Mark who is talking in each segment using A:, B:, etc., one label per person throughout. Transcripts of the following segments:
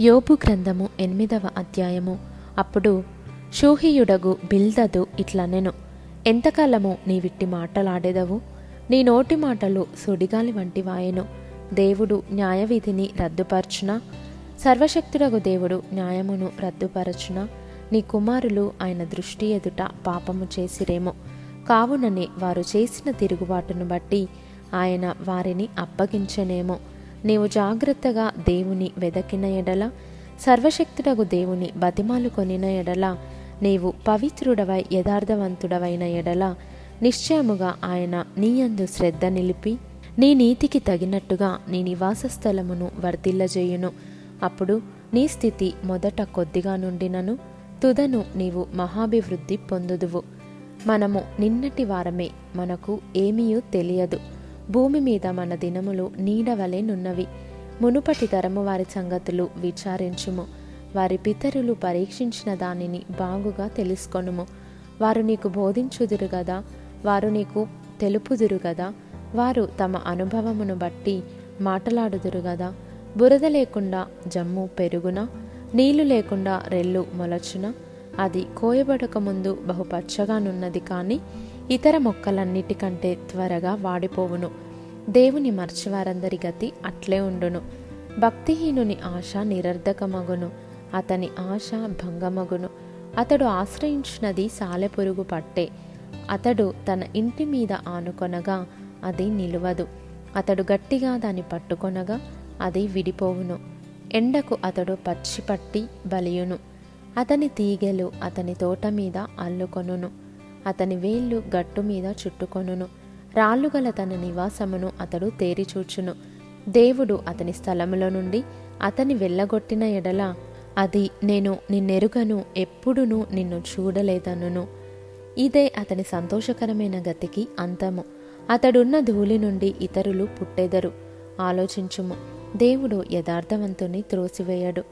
A: యోబు గ్రంథము ఎనిమిదవ అధ్యాయము. అప్పుడు షూహియుడగు బిల్దదు ఇట్లనెను ఎంతకాలము నీ విట్టి మాటలాడెదవు? నీ నోటి మాటలు సుడిగాలి వంటి వాయెను దేవుడు న్యాయవిధిని రద్దుపరచున? సర్వశక్తుడగు దేవుడు న్యాయమును రద్దుపరచున? నీ కుమారులు ఆయన దృష్టి ఎదుట పాపము చేసిరేమో. కావుననే వారు చేసిన తిరుగుబాటును బట్టి ఆయన వారిని అప్పగించనేమో. నీవు జాగ్రత్తగా దేవుని వెదకిన ఎడల సర్వశక్తుడగు దేవుని బతిమాలు కొనిన ఎడల నీవు పవిత్రుడవై యథార్థవంతుడవైన ఎడల నిశ్చయముగా ఆయన నీయందు శ్రద్ధ నిలిపి నీ నీతికి తగినట్టుగా నీ నివాస స్థలమును వర్ధిల్లజేయును. అప్పుడు నీ స్థితి మొదట కొద్దిగా నుండినను తుదను నీవు మహాభివృద్ధి పొందుదువు. మనము నిన్నటి వారమే మనకు ఏమీయూ తెలియదు. భూమి మీద మన దినములు నీడవలే నున్నవి. మునుపటి తరము వారి సంగతులు విచారించుము. వారి పితరులు పరీక్షించిన దానిని బాగుగా తెలుసుకొనుము. వారు నీకు బోధించుదురు గదా వారు నీకు తెలుపుదురు గదా వారు తమ అనుభవమును బట్టి మాటలాడుదురు గదా. బురద లేకుండా జమ్ము పెరుగున నీళ్ళు లేకుండా రెల్లు మొలచున? అది కోయబడక ముందు బహుపచ్చగానున్నది కానీ ఇతర మొక్కలన్నిటికంటే త్వరగా వాడిపోవును. దేవుని మర్చివారందరి గతి అట్లే ఉండును. భక్తిహీనుని ఆశ నిరర్ధకమగును. అతని ఆశ భంగమగును. అతడు ఆశ్రయించినది సాలెపురుగు పట్టే. అతడు తన ఇంటి మీద ఆనుకొనగా అది నిలువదు. అతడు గట్టిగా దాన్ని పట్టుకొనగా అది విడిపోవును. ఎండకు అతడు పచ్చిపట్టి బలియును. అతని తీగెలు అతని తోట మీద అల్లుకొనును. అతని వేళ్ళు గట్టు మీద చుట్టుకొనును. రాళ్ళుగల తన నివాసమును అతడు తేరిచూచును. దేవుడు అతని స్థలములో నుండి అతని వెళ్ళగొట్టిన ఎడల అది నేను నిన్నెరుగను ఎప్పుడునూ నిన్ను చూడలేదనును. ఇదే అతని సంతోషకరమైన గతికి అంతము. అతడున్న ధూళి నుండి ఇతరులు పుట్టెదరు. ఆలోచించుము. దేవుడు యథార్థవంతుని త్రోసివేయడు.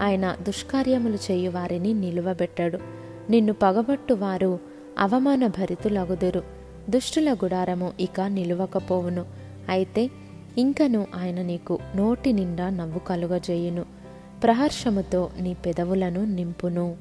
A: ఆయన దుష్కార్యములు చేయు వారిని నిలువబెట్టాడు. నిన్ను పగబట్టు వారు అవమాన భరితులగుదురు దుష్టుల గుడారము ఇక నిలువకపోవును. అయితే ఇంకను ఆయన నీకు నోటి నిండా నవ్వు కలుగజేయును. ప్రహర్షముతో నీ పెదవులను నింపును.